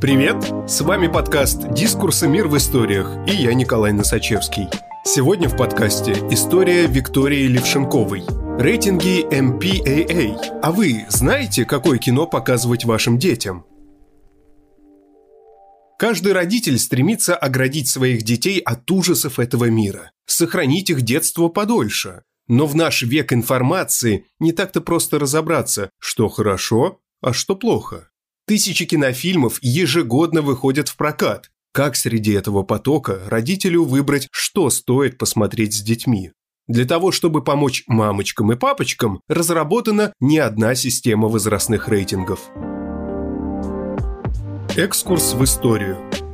Привет! С вами подкаст «Дискурсы. Мир в историях» и я Николай Носачевский. Сегодня в подкасте история Виктории Левшенковой. Рейтинги MPAA. А вы знаете, какое кино показывать вашим детям? Каждый родитель стремится оградить своих детей от ужасов этого мира, сохранить их детство подольше. Но в наш век информации не так-то просто разобраться, что хорошо, а что плохо. Тысячи кинофильмов ежегодно выходят в прокат. Как среди этого потока родителю выбрать, что стоит посмотреть с детьми? Для того, чтобы помочь мамочкам и папочкам, разработана не одна система возрастных рейтингов. Экскурс в историю –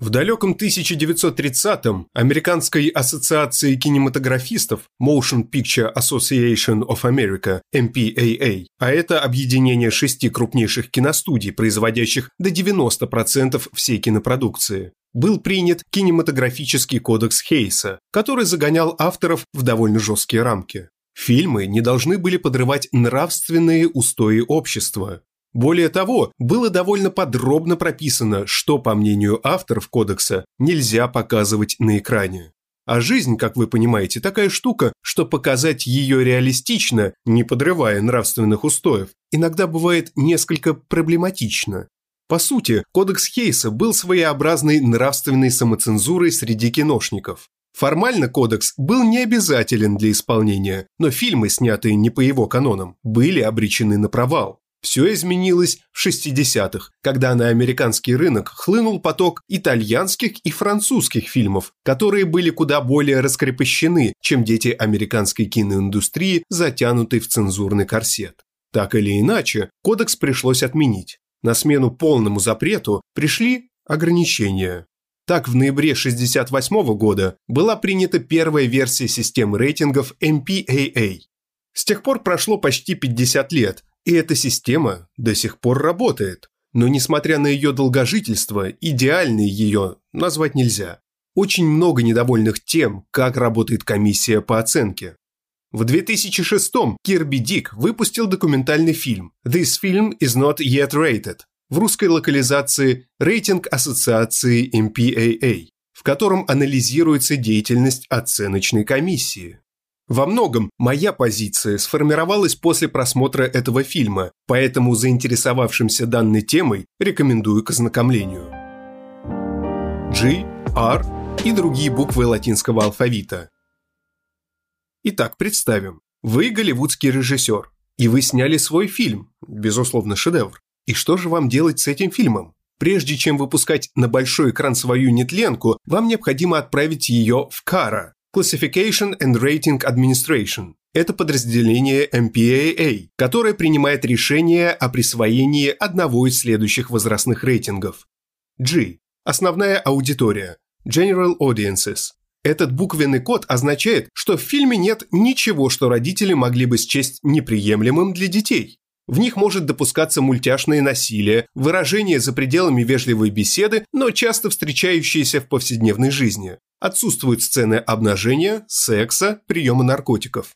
в далеком 1930-м Американской ассоциации кинематографистов Motion Picture Association of America, MPAA, а это объединение шести крупнейших киностудий, производящих до 90% всей кинопродукции, был принят кинематографический кодекс Хейса, который загонял авторов в довольно жесткие рамки. Фильмы не должны были подрывать нравственные устои общества, более того, было довольно подробно прописано, что, по мнению авторов кодекса, нельзя показывать на экране. А жизнь, как вы понимаете, такая штука, что показать ее реалистично, не подрывая нравственных устоев, иногда бывает несколько проблематично. По сути, кодекс Хейса был своеобразной нравственной самоцензурой среди киношников. Формально кодекс был не обязателен для исполнения, но фильмы, снятые не по его канонам, были обречены на провал. Все изменилось в 60-х, когда на американский рынок хлынул поток итальянских и французских фильмов, которые были куда более раскрепощены, чем дети американской киноиндустрии, затянутые в цензурный корсет. Так или иначе, кодекс пришлось отменить. На смену полному запрету пришли ограничения. Так, в ноябре 1968 года была принята первая версия системы рейтингов MPAA. С тех пор прошло почти 50 лет, и эта система до сих пор работает. Но несмотря на ее долгожительство, идеальной ее назвать нельзя. Очень много недовольных тем, как работает комиссия по оценке. В 2006-м Кирби Дик выпустил документальный фильм «This film is not yet rated» в русской локализации «Рейтинг ассоциации MPAA», в котором анализируется деятельность оценочной комиссии. Во многом моя позиция сформировалась после просмотра этого фильма, поэтому заинтересовавшимся данной темой рекомендую к ознакомлению. G, R и другие буквы латинского алфавита. Итак, представим, вы голливудский режиссер, и вы сняли свой фильм, безусловно, шедевр. И что же вам делать с этим фильмом? Прежде чем выпускать на большой экран свою нетленку, вам необходимо отправить ее в Кара, Classification and Rating Administration. Это подразделение MPAA, которое принимает решение о присвоении одного из следующих возрастных рейтингов. G. Основная аудитория. General Audiences. Этот буквенный код означает, что в фильме нет ничего, что родители могли бы счесть неприемлемым для детей. В них может допускаться мультяшное насилие, выражение за пределами вежливой беседы, но часто встречающиеся в повседневной жизни. Отсутствуют сцены обнажения, секса, приема наркотиков.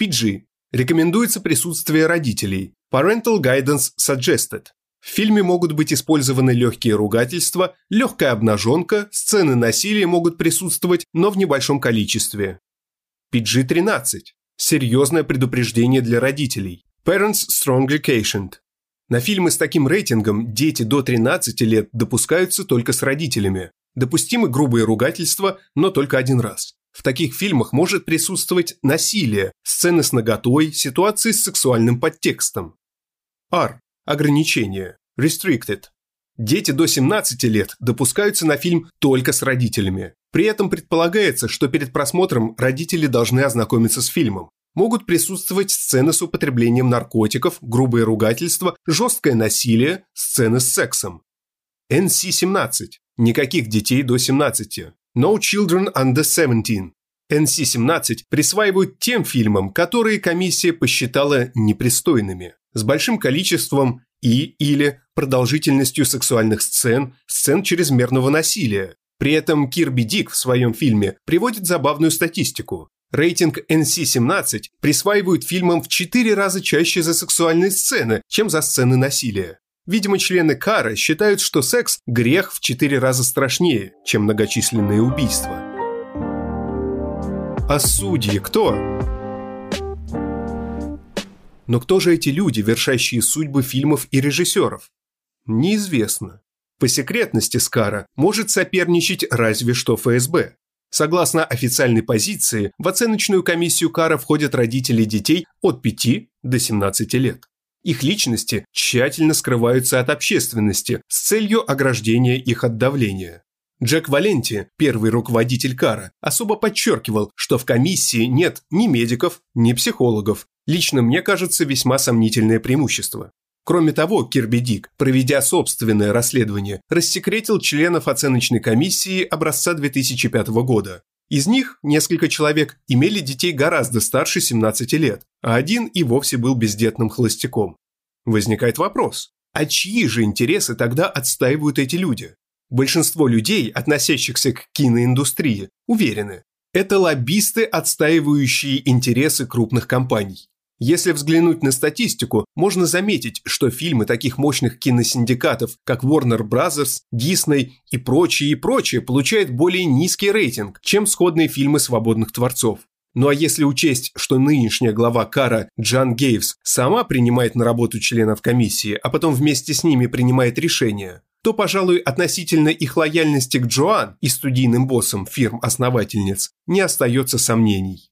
PG. Рекомендуется присутствие родителей. Parental Guidance Suggested. В фильме могут быть использованы легкие ругательства, легкая обнаженка, сцены насилия могут присутствовать, но в небольшом количестве. PG-13. Серьезное предупреждение для родителей. Parents strongly cautioned. На фильмы с таким рейтингом дети до 13 лет допускаются только с родителями. Допустимы грубые ругательства, но только один раз. В таких фильмах может присутствовать насилие, сцены с наготой, ситуации с сексуальным подтекстом. R. Ограничения. Restricted. Дети до 17 лет допускаются на фильм только с родителями. При этом предполагается, что перед просмотром родители должны ознакомиться с фильмом могут присутствовать сцены с употреблением наркотиков, грубые ругательства, жесткое насилие, сцены с сексом. NC-17. Никаких детей до 17. No children under 17. NC-17 присваивают тем фильмам, которые комиссия посчитала непристойными, с большим количеством и или продолжительностью сексуальных сцен, сцен чрезмерного насилия. При этом Кирби Дик в своем фильме приводит забавную статистику. Рейтинг NC-17 присваивают фильмам в 4 раза чаще за сексуальные сцены, чем за сцены насилия. Видимо, члены Кара считают, что секс – грех в четыре раза страшнее, чем многочисленные убийства. А судьи кто? Но кто же эти люди, вершащие судьбы фильмов и режиссеров? Неизвестно. По секретности Скара может соперничать разве что ФСБ. Согласно официальной позиции, в оценочную комиссию Кара входят родители детей от 5 до 17 лет. Их личности тщательно скрываются от общественности с целью ограждения их от давления. Джек Валенти, первый руководитель Кара, особо подчеркивал, что в комиссии нет ни медиков, ни психологов. Лично мне кажется весьма сомнительное преимущество. Кроме того, Кирби Дик, проведя собственное расследование, рассекретил членов оценочной комиссии образца 2005 года. Из них несколько человек имели детей гораздо старше 17 лет, а один и вовсе был бездетным холостяком. Возникает вопрос, а чьи же интересы тогда отстаивают эти люди? Большинство людей, относящихся к киноиндустрии, уверены, это лоббисты, отстаивающие интересы крупных компаний. Если взглянуть на статистику, можно заметить, что фильмы таких мощных киносиндикатов, как Warner Bros., Disney и прочие и прочие, получают более низкий рейтинг, чем сходные фильмы свободных творцов. Ну а если учесть, что нынешняя глава Кара Джан Гейвс сама принимает на работу членов комиссии, а потом вместе с ними принимает решения, то, пожалуй, относительно их лояльности к Джоан и студийным боссам фирм-основательниц не остается сомнений.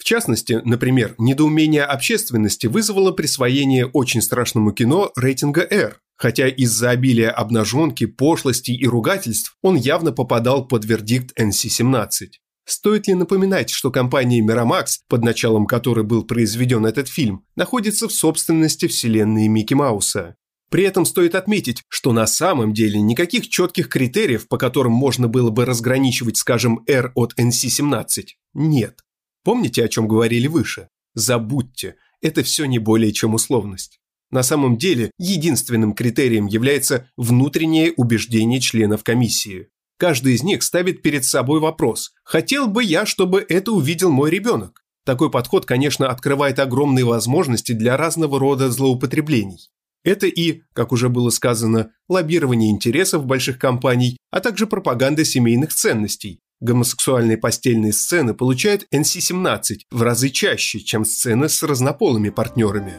В частности, например, недоумение общественности вызвало присвоение очень страшному кино рейтинга R, хотя из-за обилия обнаженки, пошлости и ругательств он явно попадал под вердикт NC-17. Стоит ли напоминать, что компания Miramax, под началом которой был произведен этот фильм, находится в собственности вселенной Микки Мауса? При этом стоит отметить, что на самом деле никаких четких критериев, по которым можно было бы разграничивать, скажем, R от NC-17, нет. Помните, о чем говорили выше? Забудьте, это все не более чем условность. На самом деле, единственным критерием является внутреннее убеждение членов комиссии. Каждый из них ставит перед собой вопрос «Хотел бы я, чтобы это увидел мой ребенок?» Такой подход, конечно, открывает огромные возможности для разного рода злоупотреблений. Это и, как уже было сказано, лоббирование интересов больших компаний, а также пропаганда семейных ценностей, Гомосексуальные постельные сцены получают NC-17 в разы чаще, чем сцены с разнополыми партнерами.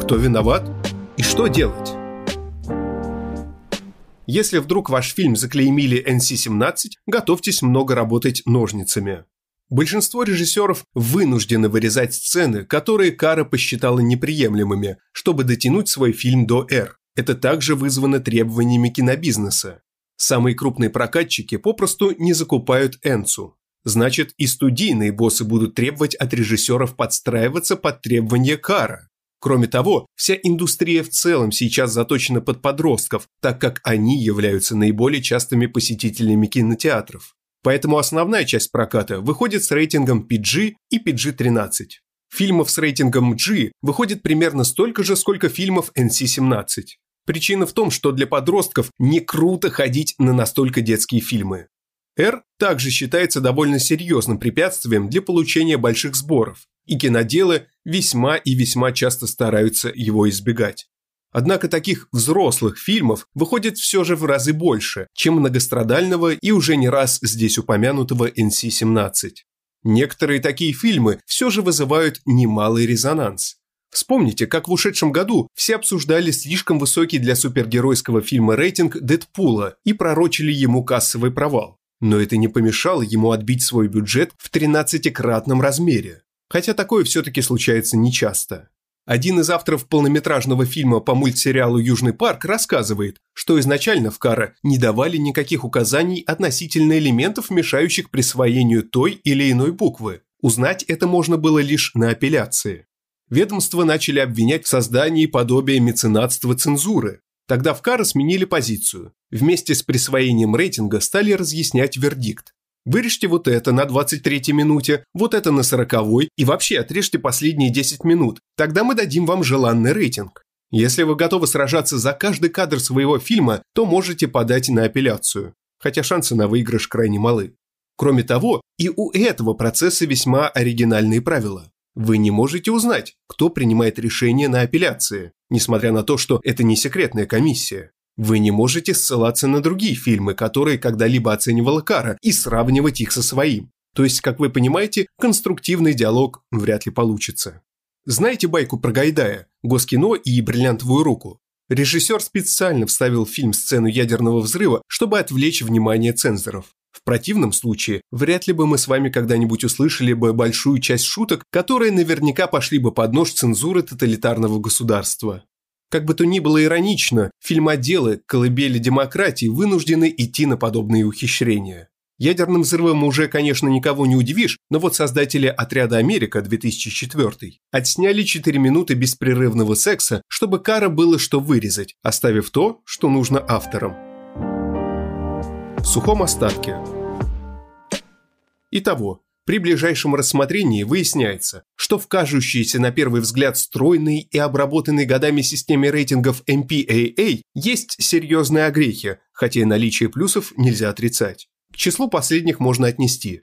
Кто виноват и что делать? Если вдруг ваш фильм заклеймили NC-17, готовьтесь много работать ножницами. Большинство режиссеров вынуждены вырезать сцены, которые Кара посчитала неприемлемыми, чтобы дотянуть свой фильм до R. Это также вызвано требованиями кинобизнеса. Самые крупные прокатчики попросту не закупают Энцу. Значит, и студийные боссы будут требовать от режиссеров подстраиваться под требования Кара. Кроме того, вся индустрия в целом сейчас заточена под подростков, так как они являются наиболее частыми посетителями кинотеатров. Поэтому основная часть проката выходит с рейтингом PG и PG-13. Фильмов с рейтингом G выходит примерно столько же, сколько фильмов NC-17. Причина в том, что для подростков не круто ходить на настолько детские фильмы. R также считается довольно серьезным препятствием для получения больших сборов, и киноделы весьма и весьма часто стараются его избегать. Однако таких взрослых фильмов выходит все же в разы больше, чем многострадального и уже не раз здесь упомянутого NC-17. Некоторые такие фильмы все же вызывают немалый резонанс. Вспомните, как в ушедшем году все обсуждали слишком высокий для супергеройского фильма рейтинг Дэдпула и пророчили ему кассовый провал. Но это не помешало ему отбить свой бюджет в 13-кратном размере. Хотя такое все-таки случается нечасто. Один из авторов полнометражного фильма по мультсериалу «Южный парк» рассказывает, что изначально в Кара не давали никаких указаний относительно элементов, мешающих присвоению той или иной буквы. Узнать это можно было лишь на апелляции ведомства начали обвинять в создании подобия меценатства цензуры. Тогда в КАРа сменили позицию. Вместе с присвоением рейтинга стали разъяснять вердикт. Вырежьте вот это на 23-й минуте, вот это на 40-й и вообще отрежьте последние 10 минут. Тогда мы дадим вам желанный рейтинг. Если вы готовы сражаться за каждый кадр своего фильма, то можете подать на апелляцию. Хотя шансы на выигрыш крайне малы. Кроме того, и у этого процесса весьма оригинальные правила. Вы не можете узнать, кто принимает решение на апелляции, несмотря на то, что это не секретная комиссия. Вы не можете ссылаться на другие фильмы, которые когда-либо оценивала Кара, и сравнивать их со своим. То есть, как вы понимаете, конструктивный диалог вряд ли получится. Знаете байку про Гайдая, Госкино и бриллиантовую руку? Режиссер специально вставил в фильм сцену ядерного взрыва, чтобы отвлечь внимание цензоров. В противном случае, вряд ли бы мы с вами когда-нибудь услышали бы большую часть шуток, которые наверняка пошли бы под нож цензуры тоталитарного государства. Как бы то ни было иронично, фильмоделы, колыбели демократии вынуждены идти на подобные ухищрения. Ядерным взрывом уже, конечно, никого не удивишь, но вот создатели «Отряда Америка» 2004 отсняли 4 минуты беспрерывного секса, чтобы кара было что вырезать, оставив то, что нужно авторам. В сухом остатке. Итого, при ближайшем рассмотрении выясняется, что в кажущейся на первый взгляд стройной и обработанной годами системе рейтингов MPAA есть серьезные огрехи, хотя и наличие плюсов нельзя отрицать. К числу последних можно отнести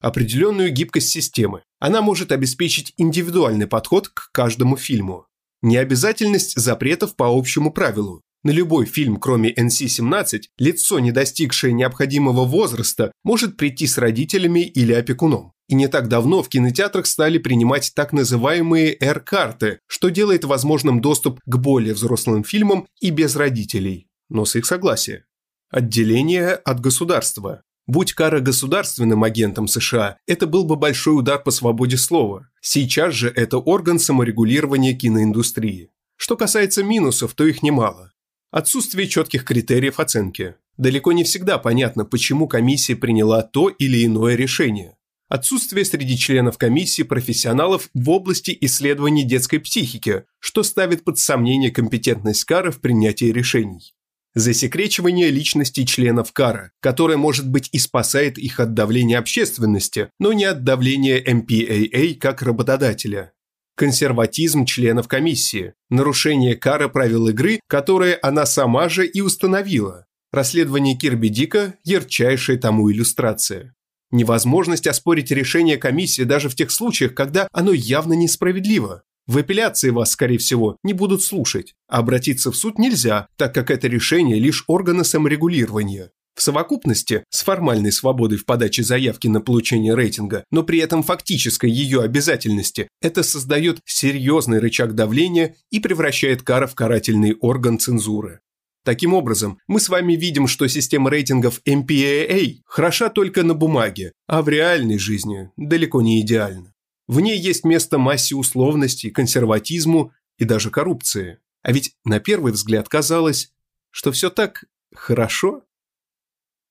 определенную гибкость системы. Она может обеспечить индивидуальный подход к каждому фильму. Необязательность запретов по общему правилу. На любой фильм, кроме NC-17, лицо, не достигшее необходимого возраста, может прийти с родителями или опекуном. И не так давно в кинотеатрах стали принимать так называемые R-карты, что делает возможным доступ к более взрослым фильмам и без родителей, но с их согласия. Отделение от государства. Будь Кара государственным агентом США, это был бы большой удар по свободе слова. Сейчас же это орган саморегулирования киноиндустрии. Что касается минусов, то их немало. Отсутствие четких критериев оценки. Далеко не всегда понятно, почему комиссия приняла то или иное решение. Отсутствие среди членов комиссии профессионалов в области исследований детской психики, что ставит под сомнение компетентность Кара в принятии решений засекречивание личности членов КАРа, которое, может быть, и спасает их от давления общественности, но не от давления MPAA как работодателя. Консерватизм членов комиссии, нарушение КАРа правил игры, которые она сама же и установила. Расследование Кирби Дика – ярчайшая тому иллюстрация. Невозможность оспорить решение комиссии даже в тех случаях, когда оно явно несправедливо. В апелляции вас, скорее всего, не будут слушать, а обратиться в суд нельзя, так как это решение лишь органа саморегулирования. В совокупности с формальной свободой в подаче заявки на получение рейтинга, но при этом фактической ее обязательности, это создает серьезный рычаг давления и превращает кара в карательный орган цензуры. Таким образом, мы с вами видим, что система рейтингов MPAA хороша только на бумаге, а в реальной жизни далеко не идеальна. В ней есть место массе условностей, консерватизму и даже коррупции. А ведь на первый взгляд казалось, что все так хорошо.